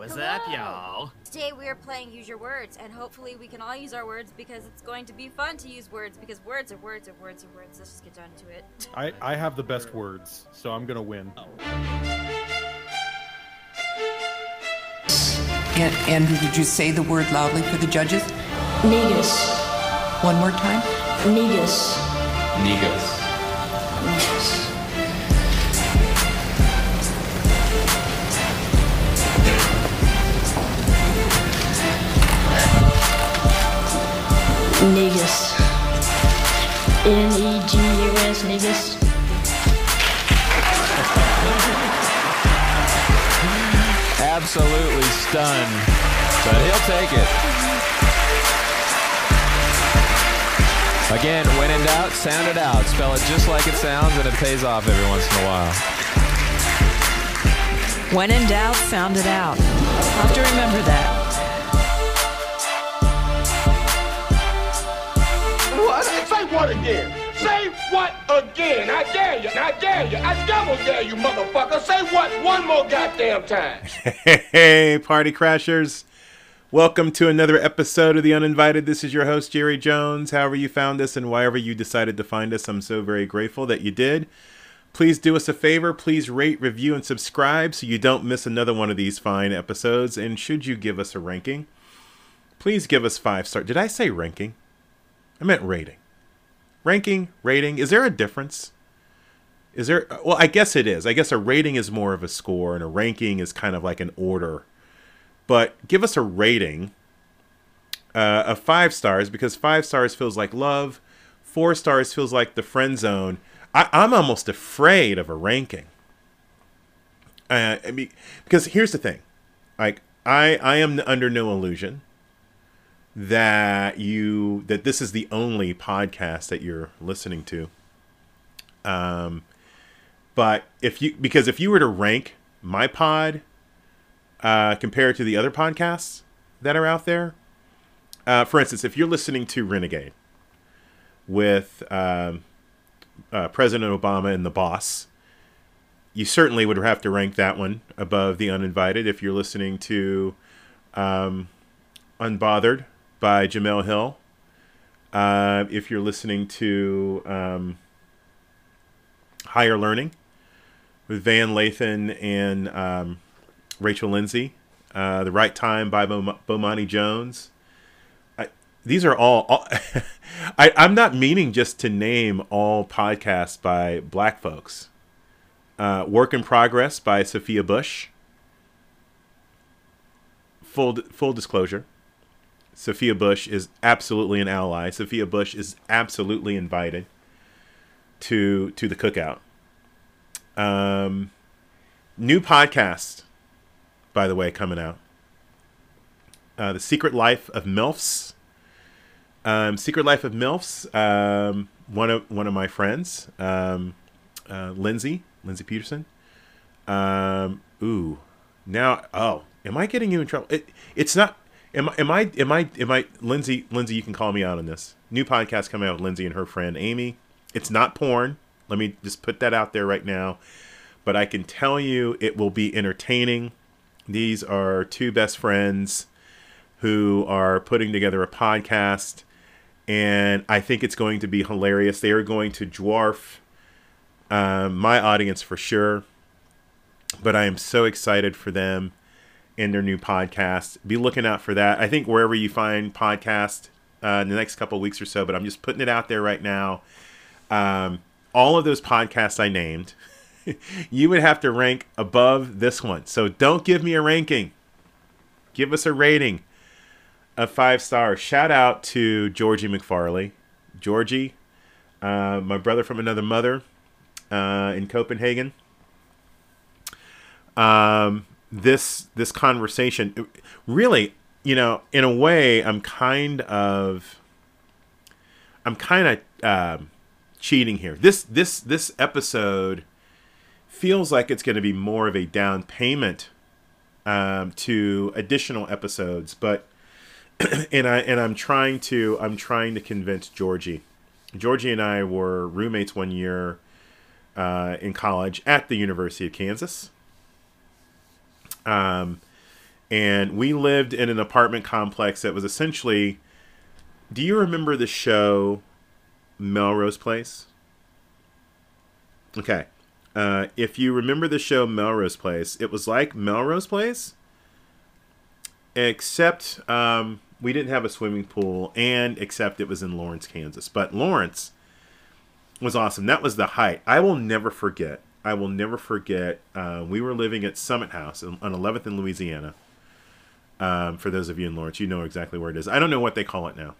What's Hello. up, y'all? Today we are playing Use Your Words, and hopefully we can all use our words because it's going to be fun to use words because words are words are words are words. Let's just get down to it. I, I have the best words, so I'm gonna win. And Andrew, did you say the word loudly for the judges? Negus. One more time. Negus. Negus. Negus. Absolutely stunned, but he'll take it. Again, when in doubt, sound it out. Spell it just like it sounds, and it pays off every once in a while. When in doubt, sound it out. I'll have to remember that. What? Say what again? Say what again? I dare you. I dare you. I double dare you, motherfucker. Say what one more goddamn time. Hey, party crashers. Welcome to another episode of The Uninvited. This is your host, Jerry Jones. However, you found us and wherever you decided to find us, I'm so very grateful that you did. Please do us a favor. Please rate, review, and subscribe so you don't miss another one of these fine episodes. And should you give us a ranking, please give us five stars. Did I say ranking? I meant rating. Ranking, rating. Is there a difference? Is there? Well, I guess it is. I guess a rating is more of a score, and a ranking is kind of like an order. But give us a rating uh, of five stars because five stars feels like love. Four stars feels like the friend zone. I, I'm almost afraid of a ranking. Uh, I mean, because here's the thing, like I I am under no illusion that you that this is the only podcast that you're listening to. Um, but if you because if you were to rank my pod uh, compared to the other podcasts that are out there, uh, for instance, if you're listening to Renegade with um, uh, President Obama and the boss, you certainly would have to rank that one above the uninvited. If you're listening to um, Unbothered by Jemele Hill, uh, if you're listening to um, Higher Learning with Van Lathan and um, Rachel Lindsay, uh, The Right Time by Bom- Bomani Jones. I, these are all. all I, I'm not meaning just to name all podcasts by black folks. Uh, Work in Progress by Sophia Bush. Full full disclosure. Sophia Bush is absolutely an ally. Sophia Bush is absolutely invited to to the cookout. Um, new podcast, by the way, coming out. Uh, the Secret Life of Milfs. Um, Secret Life of Milfs. Um, one of one of my friends, um, uh, Lindsay Lindsay Peterson. Um, ooh, now oh, am I getting you in trouble? It, it's not. Am I? Am I? Am I? Am I? Lindsay, Lindsay, you can call me out on this. New podcast coming out with Lindsay and her friend Amy. It's not porn. Let me just put that out there right now. But I can tell you, it will be entertaining. These are two best friends who are putting together a podcast, and I think it's going to be hilarious. They are going to dwarf um, my audience for sure. But I am so excited for them and their new podcast. Be looking out for that. I think wherever you find podcast uh, in the next couple weeks or so, but I'm just putting it out there right now. Um, all of those podcasts I named, you would have to rank above this one. So don't give me a ranking. Give us a rating of five stars. Shout out to Georgie McFarley. Georgie, uh, my brother from another mother uh, in Copenhagen. Um, this this conversation really, you know, in a way, I'm kind of, I'm kind of um, cheating here. This this this episode feels like it's going to be more of a down payment um, to additional episodes, but and I and I'm trying to I'm trying to convince Georgie. Georgie and I were roommates one year uh, in college at the University of Kansas. Um, and we lived in an apartment complex that was essentially. Do you remember the show Melrose Place? Okay. Uh, if you remember the show Melrose Place, it was like Melrose Place, except um, we didn't have a swimming pool, and except it was in Lawrence, Kansas. But Lawrence was awesome. That was the height. I will never forget. I will never forget. Uh, we were living at Summit House on 11th in Louisiana. Um, for those of you in Lawrence, you know exactly where it is. I don't know what they call it now.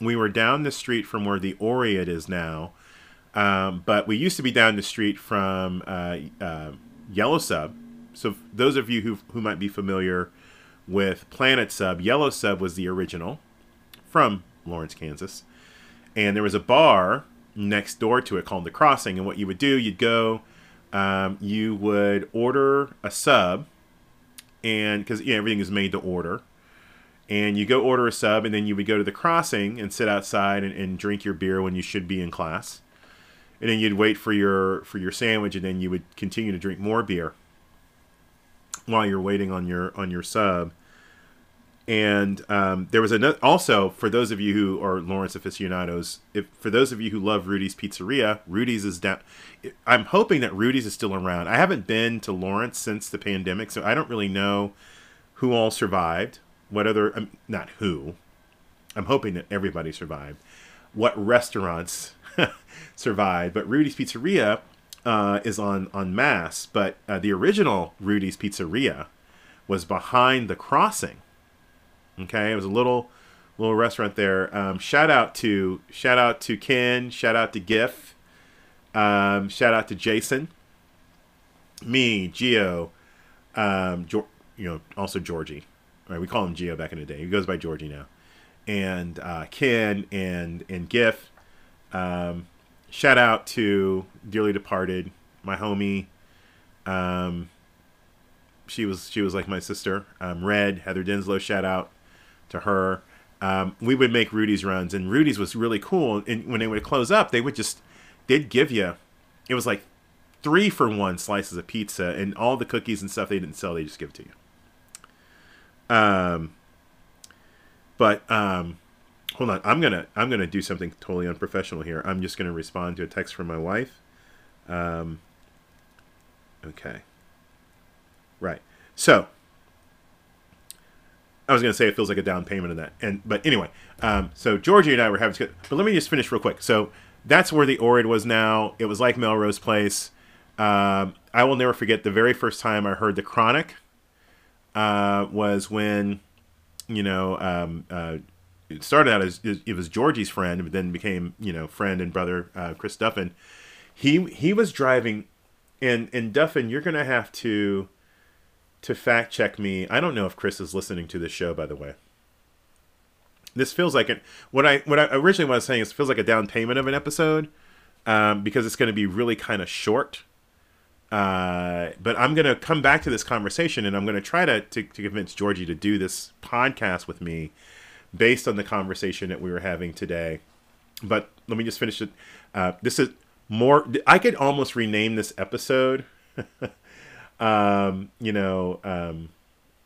We were down the street from where the Oread is now, um, but we used to be down the street from uh, uh, Yellow Sub. So those of you who who might be familiar with Planet Sub, Yellow Sub was the original from Lawrence, Kansas, and there was a bar next door to it called the Crossing. And what you would do, you'd go, um, you would order a sub, and because everything is made to order, and you go order a sub, and then you would go to the Crossing and sit outside and, and drink your beer when you should be in class, and then you'd wait for your for your sandwich, and then you would continue to drink more beer while you're waiting on your on your sub. And um, there was another also for those of you who are Lawrence aficionados. If for those of you who love Rudy's Pizzeria, Rudy's is down. I'm hoping that Rudy's is still around. I haven't been to Lawrence since the pandemic, so I don't really know who all survived. What other um, not who. I'm hoping that everybody survived. What restaurants survived? But Rudy's Pizzeria uh, is on on Mass, but uh, the original Rudy's Pizzeria was behind the crossing. Okay, it was a little little restaurant there. Um, shout out to shout out to Ken. Shout out to Gif. Um, shout out to Jason. Me, Geo, um, jo- you know, also Georgie. All right, we call him Geo back in the day. He goes by Georgie now. And uh, Ken and and Gif. Um, shout out to dearly departed, my homie. Um, she was she was like my sister. Um, Red Heather Dinslow. Shout out to her. Um, we would make Rudy's runs, and Rudy's was really cool. And when they would close up, they would just they'd give you. It was like three for one slices of pizza, and all the cookies and stuff they didn't sell, they just give it to you. Um, but um, hold on, I'm gonna I'm gonna do something totally unprofessional here. I'm just gonna respond to a text from my wife. Um, okay. Right. So I was going to say it feels like a down payment of that, and but anyway, um, so Georgie and I were having, but let me just finish real quick. So that's where the Oread was now. It was like Melrose Place. Um, I will never forget the very first time I heard the Chronic uh, was when you know um, uh, it started out as it was Georgie's friend, but then became you know friend and brother uh, Chris Duffin. He he was driving, and and Duffin, you're gonna have to to fact check me. I don't know if Chris is listening to this show, by the way. This feels like it. What I what I originally was saying is it feels like a down payment of an episode um, because it's going to be really kind of short. Uh, but I'm going to come back to this conversation and I'm going to try to, to to convince Georgie to do this podcast with me based on the conversation that we were having today. But let me just finish it. Uh, this is more. I could almost rename this episode. um, you know, um,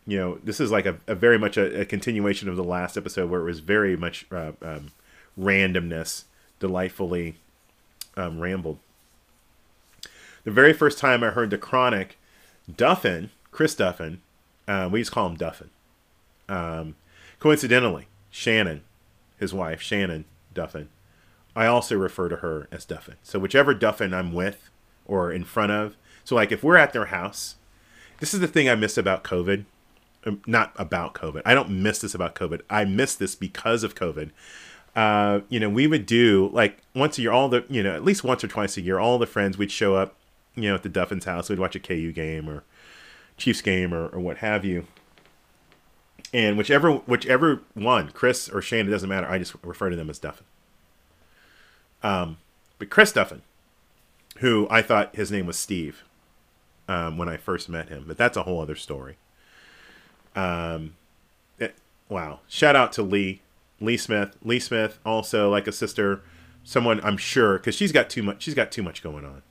you know, this is like a, a very much a, a, continuation of the last episode where it was very much uh, um, randomness, delightfully um, rambled. The very first time I heard the Chronic, Duffin, Chris Duffin, uh, we just call him Duffin. Um, coincidentally, Shannon, his wife, Shannon Duffin, I also refer to her as Duffin. So whichever Duffin I'm with or in front of, so like if we're at their house, this is the thing I miss about COVID. Um, not about COVID. I don't miss this about COVID. I miss this because of COVID. Uh, you know, we would do like once a year, all the you know, at least once or twice a year, all the friends we'd show up, you know, at the Duffin's house. We'd watch a KU game or Chiefs game or, or what have you. And whichever whichever one, Chris or Shane, it doesn't matter. I just refer to them as Duffin. Um, but Chris Duffin, who I thought his name was Steve um, when I first met him, but that's a whole other story. Um, it, wow! Shout out to Lee, Lee Smith. Lee Smith, also like a sister, someone I'm sure because she's got too much. She's got too much going on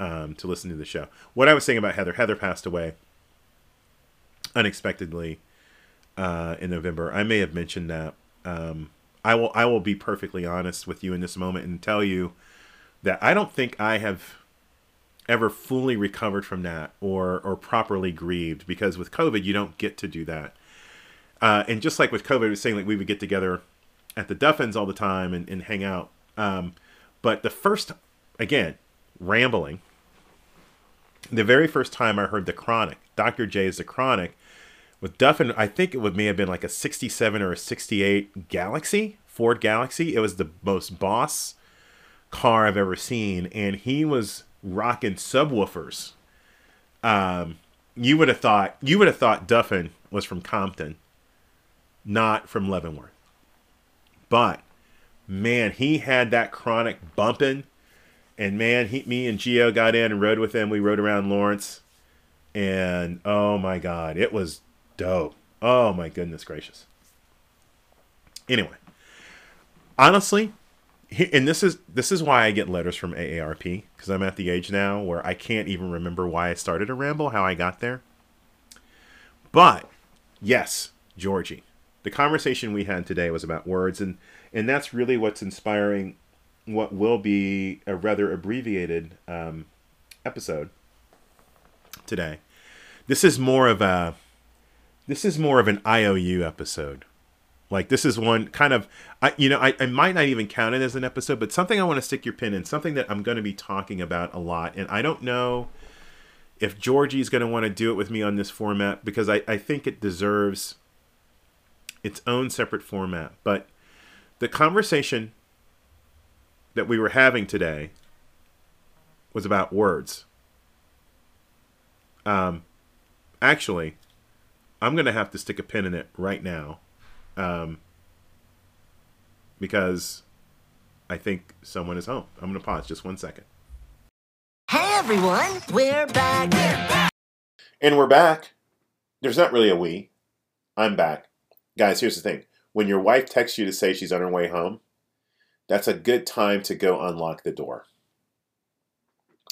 um, to listen to the show. What I was saying about Heather, Heather passed away unexpectedly uh, in November. I may have mentioned that. Um, I will I will be perfectly honest with you in this moment and tell you that I don't think I have ever fully recovered from that or or properly grieved because with COVID you don't get to do that. Uh, and just like with COVID, I was saying like we would get together at the Duffins all the time and, and hang out. Um, but the first, again, rambling. The very first time I heard the Chronic, Dr. Dre's The Chronic, with Duffin, I think it would may have been like a 67 or a 68 Galaxie, Ford Galaxie. It was the most boss car I've ever seen, and he was rocking subwoofers. Um, you would have thought you would have thought Duffin was from Compton, not from Leavenworth. But man, he had that chronic bumping, and man, he, me and Geo got in and rode with him. We rode around Lawrence, and oh my god, it was dope. Oh my goodness gracious. Anyway, honestly, and this is this is why I get letters from AARP because I'm at the age now where I can't even remember why I started a ramble, how I got there. But yes, Georgie, the conversation we had today was about words, and and that's really what's inspiring what will be a rather abbreviated um, episode today. This is more of a this is more of an IOU episode. Like this is one kind of I you know I, I might not even count it as an episode, but something I want to stick your pin in, something that I'm going to be talking about a lot, and I don't know if Georgie's going to want to do it with me on this format because I, I think it deserves its own separate format. But the conversation that we were having today was about words. Um, actually, I'm going to have to stick a pin in it right now um, because I think someone is home. I'm going to pause just one second. Hey everyone, we're back. And we're back. There's not really a we. I'm back. Guys, here's the thing. When your wife texts you to say she's on her way home, that's a good time to go unlock the door.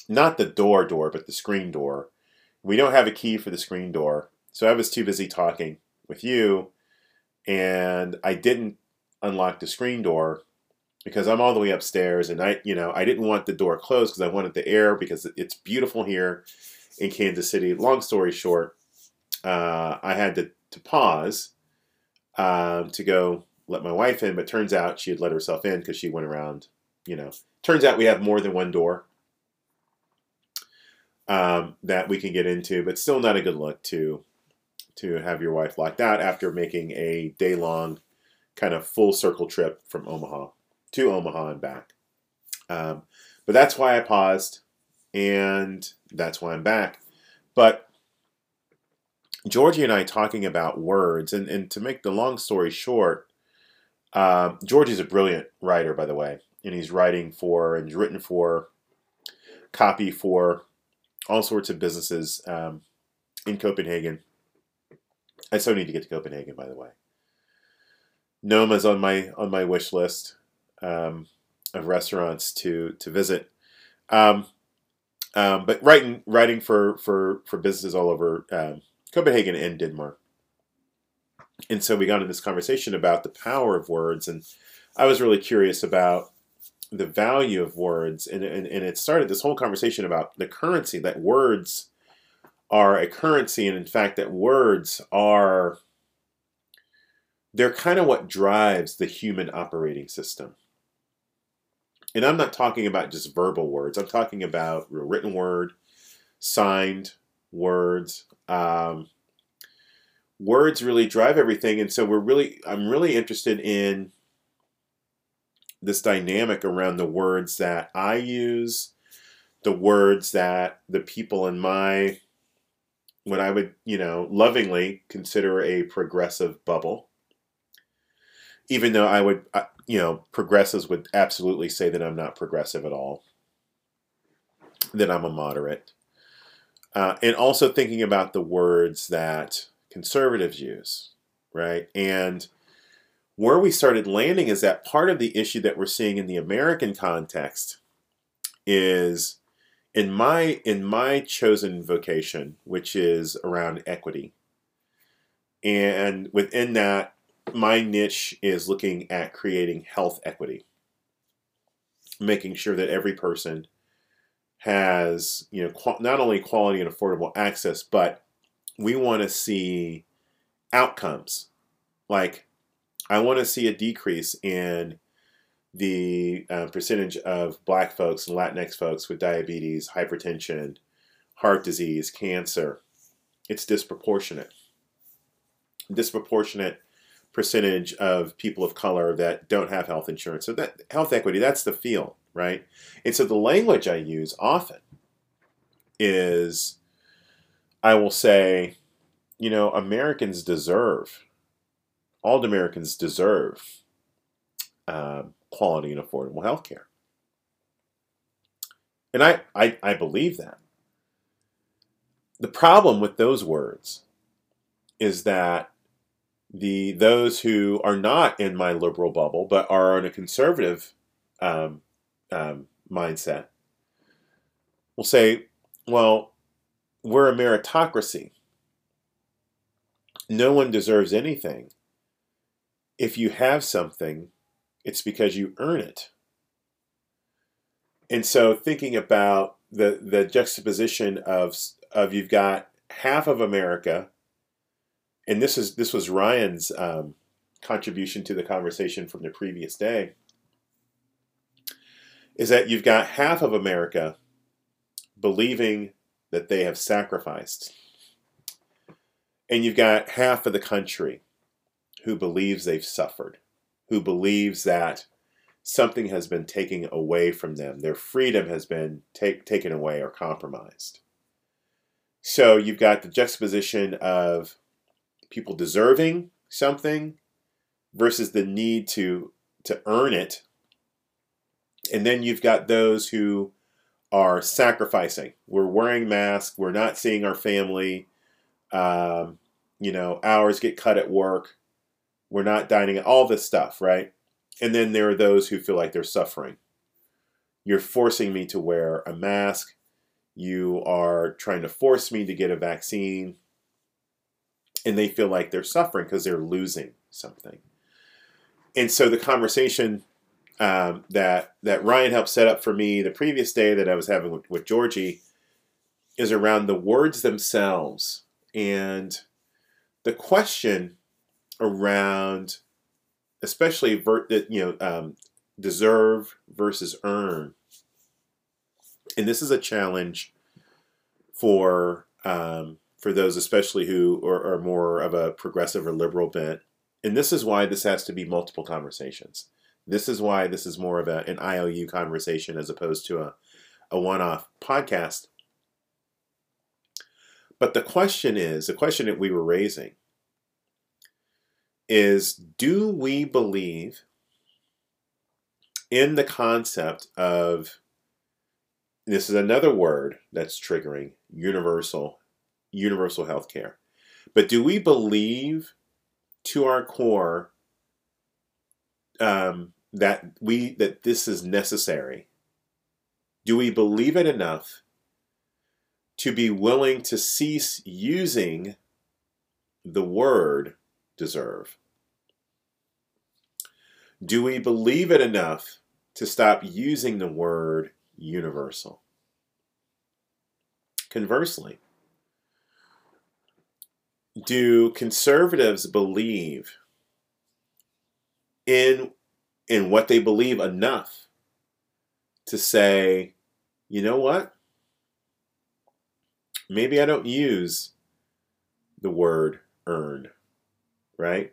Not the door door, but the screen door. We don't have a key for the screen door. So I was too busy talking with you and I didn't unlock the screen door because I'm all the way upstairs and I, you know, I didn't want the door closed because I wanted the air because it's beautiful here in Kansas City. Long story short, uh, I had to, to pause um, to go let my wife in, but turns out she had let herself in because she went around, you know. Turns out we have more than one door um, that we can get into, but still not a good look to to have your wife locked out after making a day long kind of full circle trip from Omaha to Omaha and back. Um, but that's why I paused, and that's why I'm back. But Georgie and I talking about words, and, and to make the long story short, uh, Georgie's a brilliant writer, by the way, and he's writing for and written for copy for all sorts of businesses um, in Copenhagen. I so need to get to Copenhagen, by the way. Noma's on my on my wish list um, of restaurants to to visit. Um, um, but writing writing for for for businesses all over um, Copenhagen and Denmark. And so we got in this conversation about the power of words, and I was really curious about the value of words, and, and, and it started this whole conversation about the currency that words are a currency, and in fact, that words are they're kind of what drives the human operating system. And I'm not talking about just verbal words. I'm talking about written word, signed words. Um, words really drive everything, and so we're really I'm really interested in this dynamic around the words that I use, the words that the people in my what I would, you know, lovingly consider a progressive bubble. Even though I would, you know, progressives would absolutely say that I'm not progressive at all, that I'm a moderate. Uh, and also thinking about the words that conservatives use, right? And where we started landing is that part of the issue that we're seeing in the American context is in my in my chosen vocation, which is around equity, And within that, my niche is looking at creating health equity, making sure that every person has, you know, not only quality and affordable access, but we want to see outcomes. Like, I want to see a decrease in the uh, percentage of black folks and Latinx folks with diabetes, hypertension, heart disease, cancer. It's disproportionate. Disproportionate percentage of people of color that don't have health insurance. So that health equity, that's the field, right? And so the language I use often is I will say, you know, Americans deserve, all Americans deserve um, quality and affordable health care. And I, I, I believe that. The problem with those words is that the those who are not in my liberal bubble but are in a conservative um, um, mindset will say, well, we're a meritocracy. No one deserves anything. If you have something, it's because you earn it. And so thinking about the the juxtaposition of of you've got half of America, and this is this was Ryan's um, contribution to the conversation from the previous day, is that you've got half of America believing that they have sacrificed, and you've got half of the country who believes they've suffered who believes that something has been taken away from them. Their freedom has been take, taken away or compromised. So you've got the juxtaposition of people deserving something versus the need to to earn it. And then you've got those who are sacrificing. We're wearing masks. We're not seeing our family. Um, you know, hours get cut at work. We're not dining, all this stuff, right? And then there are those who feel like they're suffering. You're forcing me to wear a mask. You are trying to force me to get a vaccine. And they feel like they're suffering because they're losing something. And so the conversation um, that that Ryan helped set up for me the previous day that I was having with, with Georgie is around the words themselves and the question around especially ver- you know um, deserve versus earn. And this is a challenge for um, for those especially who are, are, more of a progressive or liberal bent. And this is why this has to be multiple conversations. This is why this is more of a, an iou conversation as opposed to a, a one-off podcast. But the question is the question that we were raising is do we believe in the concept of this is another word that's triggering universal universal health care but do we believe to our core um, that we that this is necessary? Do we believe it enough to be willing to cease using the word deserve? Do we believe it enough to stop using the word universal? Conversely, do conservatives believe in in what they believe enough to say, you know what? Maybe I don't use the word earn right?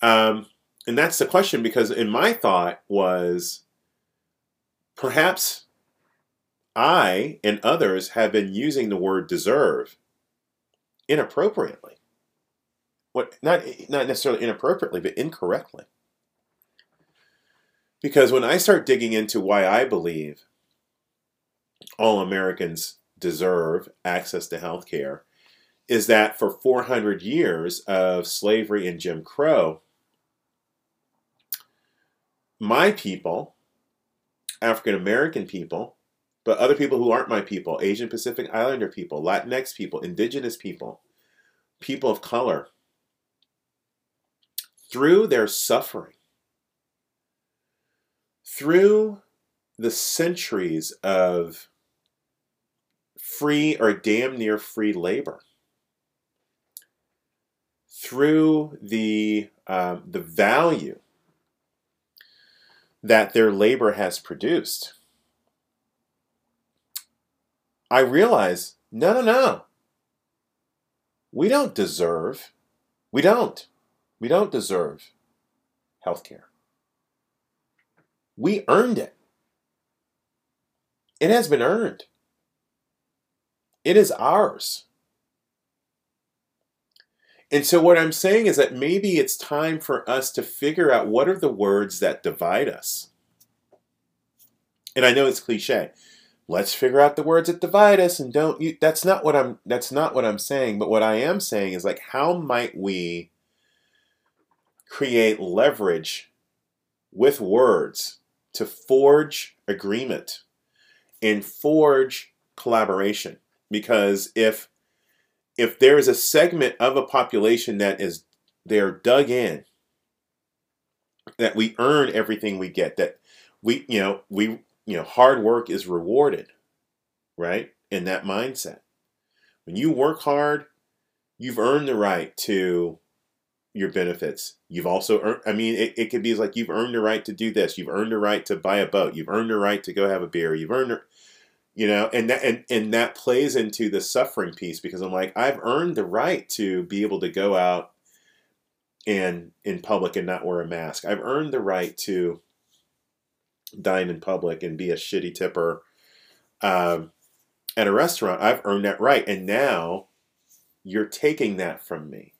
Um, and that's the question because in my thought was perhaps I and others have been using the word deserve inappropriately. What not not necessarily inappropriately, but incorrectly. Because when I start digging into why I believe all Americans deserve access to health care, is that for 400 years of slavery and Jim Crow, my people, African American people, but other people who aren't my people, Asian Pacific Islander people, Latinx people, indigenous people, people of color, through their suffering, through the centuries of free or damn near free labor, through the um, the value that their labor has produced, I realize no, no, no. We don't deserve, we don't, we don't deserve health care. We earned it. It has been earned. It is ours. And so, what I'm saying is that maybe it's time for us to figure out what are the words that divide us. And I know it's cliche. Let's figure out the words that divide us and don't you that's not what i'm that's not what i'm saying. But what i am saying is like how might we create leverage with words to forge agreement and forge collaboration? Because if if there is a segment of a population that is they're dug in that we earn everything we get that we you know we you know, hard work is rewarded, right? In that mindset. When you work hard, you've earned the right to your benefits. You've also earned, I mean, it, it could be like you've earned the right to do this. You've earned the right to buy a boat. You've earned the right to go have a beer. You've earned, you know, and that, and, and that plays into the suffering piece because I'm like, I've earned the right to be able to go out and in public and not wear a mask. I've earned the right to dine in public and be a shitty tipper um, at a restaurant. I've earned that right. And now you're taking that from me.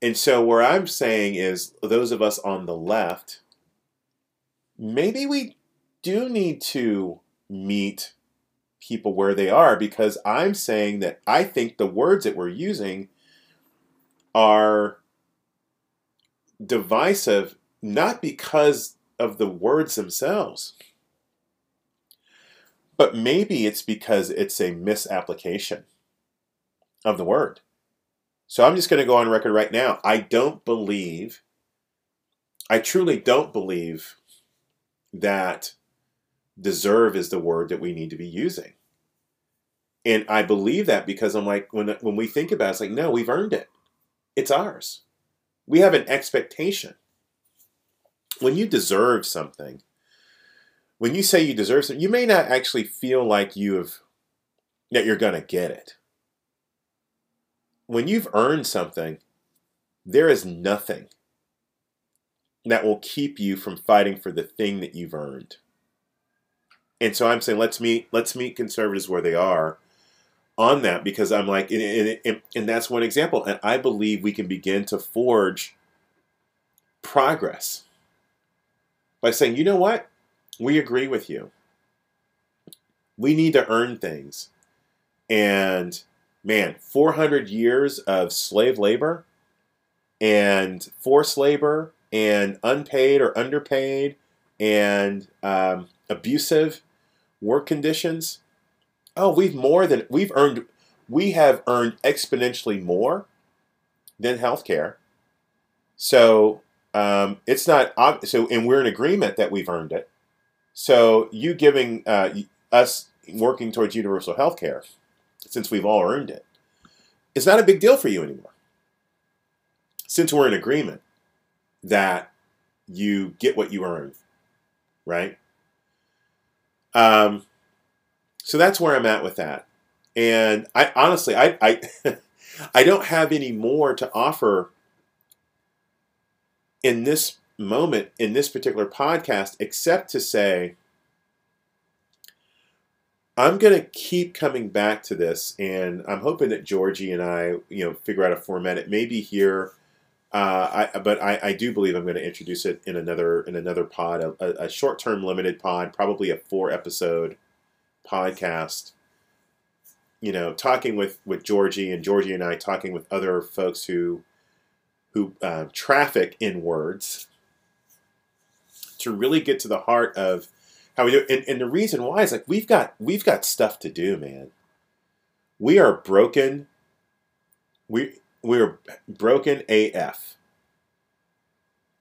And so, where I'm saying is, those of us on the left, maybe we do need to meet people where they are because I'm saying that I think the words that we're using are divisive not because of the words themselves. But maybe it's because it's a misapplication of the word. So I'm just going to go on record right now. I don't believe, I truly don't believe that deserve is the word that we need to be using. And I believe that because I'm like, when, when we think about it, it's like, no, we've earned it. It's ours. We have an expectation when you deserve something, when you say you deserve something, you may not actually feel like you have that you're going to get it. When you've earned something, there is nothing that will keep you from fighting for the thing that you've earned. And so I'm saying let's meet let's meet conservatives where they are on that because I'm like and, and, and that's one example and I believe we can begin to forge progress by saying, you know what? We agree with you. We need to earn things. And man, 400 years of slave labor and forced labor and unpaid or underpaid and um, abusive work conditions. Oh, we've more than we've earned. We have earned exponentially more than healthcare. So um, it's not so, and we're in agreement that we've earned it. So you giving uh, us working towards universal health care, since we've all earned it, is not a big deal for you anymore. Since we're in agreement that you get what you earn, right? Um, so that's where I'm at with that. And I honestly, I, I, I don't have any more to offer in this moment, in this particular podcast, except to say, I'm going to keep coming back to this, and I'm hoping that Georgie and I, you know, figure out a format. It may be here, uh, I, but I, I, do believe I'm going to introduce it in another in another pod, a, a short-term limited pod, probably a four-episode podcast. You know, talking with with Georgie and Georgie and I talking with other folks who who uh, traffic in words to really get to the heart of how we do it. And, and the reason why is like we've got we've got stuff to do, man. We are broken. We we're broken AF.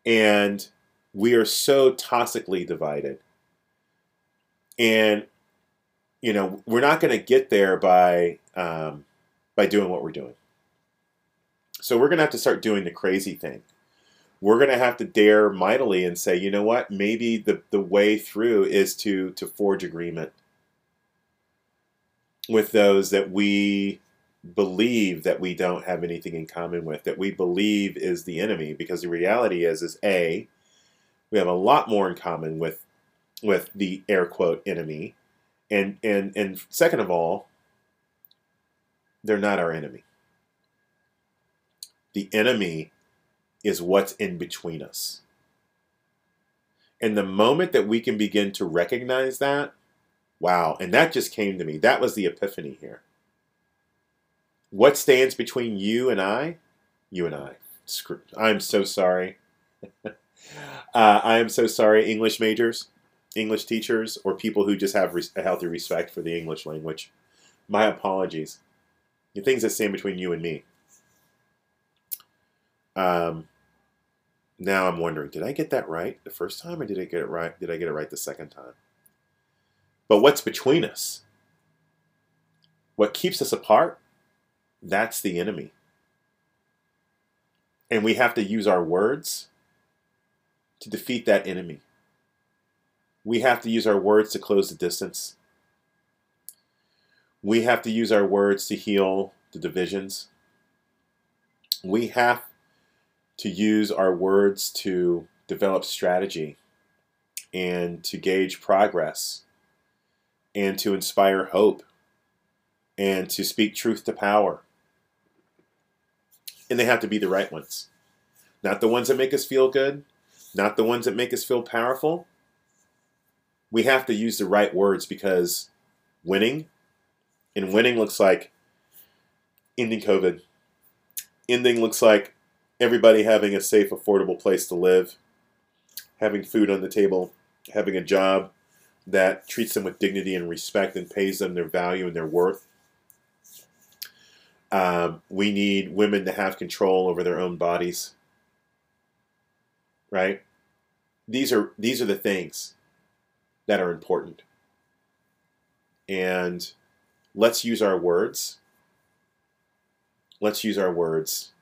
And we are so toxically divided. And, you know, we're not going to get there by, um, by doing what we're doing. So we're going to have to start doing the crazy thing. We're going to have to dare mightily and say, you know what? Maybe the, the way through is to, to forge agreement with those that we believe that we don't have anything in common with, that we believe is the enemy. Because the reality is, is A, we have a lot more in common with with the air quote enemy. And and and second of all, they're not our enemy. The enemy is what's in between us. And the moment that we can begin to recognize that, wow, and that just came to me. That was the epiphany here. What stands between you and I? You and I. Screw. I'm so sorry. uh, I am so sorry, English majors, English teachers, or people who just have res- a healthy respect for the English language. My apologies. The things that stand between you and me. Um, now I'm wondering, did I get that right the first time, or did I get it right? Did I get it right the second time? But what's between us? What keeps us apart? That's the enemy. And we have to use our words to defeat that enemy. We have to use our words to close the distance. We have to use our words to heal the divisions. We have to use our words to develop strategy and to gauge progress and to inspire hope and to speak truth to power. And they have to be the right ones. Not the ones that make us feel good, not the ones that make us feel powerful. We have to use the right words because winning, and winning looks like ending COVID. Ending looks like everybody having a safe, affordable place to live, having food on the table, having a job that treats them with dignity and respect and pays them their value and their worth. Um, we need women to have control over their own bodies. Right? These are these are the things that are important. And let's use our words. Let's use our words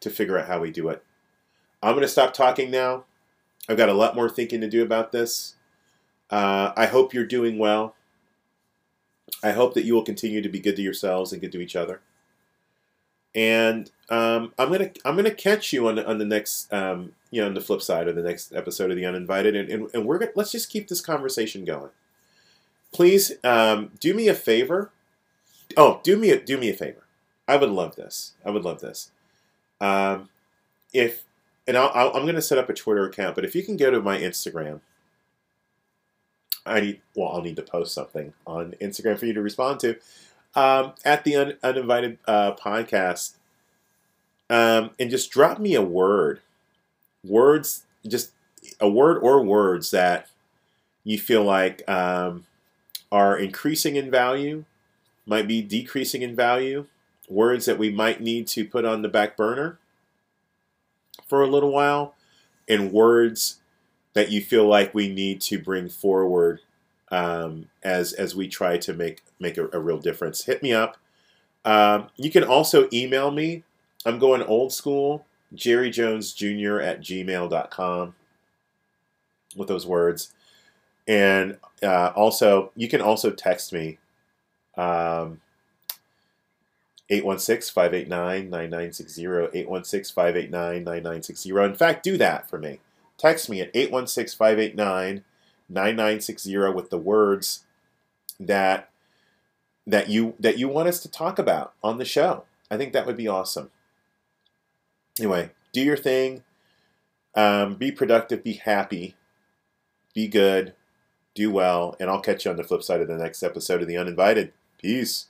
to figure out how we do it. I'm going to stop talking now. I've got a lot more thinking to do about this. Uh, I hope you're doing well. I hope that you will continue to be good to yourselves and good to each other. And um, I'm gonna I'm gonna catch you on the, on the next um, you know on the flip side of the next episode of the Uninvited, and, and, and we're gonna let's just keep this conversation going. Please um, do me a favor. Oh, do me a do me a favor. I would love this. I would love this. Um, if and i am going to set up a Twitter account, but if you can go to my Instagram, I need well, I'll need to post something on Instagram for you to respond to um, at the un, uninvited uh, podcast, um, and just drop me a word, words, just a word or words that you feel like um, are increasing in value, might be decreasing in value, words that we might need to put on the back burner for a little while, and words that you feel like we need to bring forward um, as as we try to make make a, a real difference. Hit me up. Um, you can also email me. I'm going old school. Jerry Jones Jr. at gmail.com with those words. And uh, also, you can also text me um, 816-589-9960 816-589-9960 in fact do that for me text me at 816-589-9960 with the words that that you that you want us to talk about on the show. I think that would be awesome. Anyway do your thing. Um, be productive be happy be good do well and i'll catch you on the flip side of the next episode of the uninvited. Peace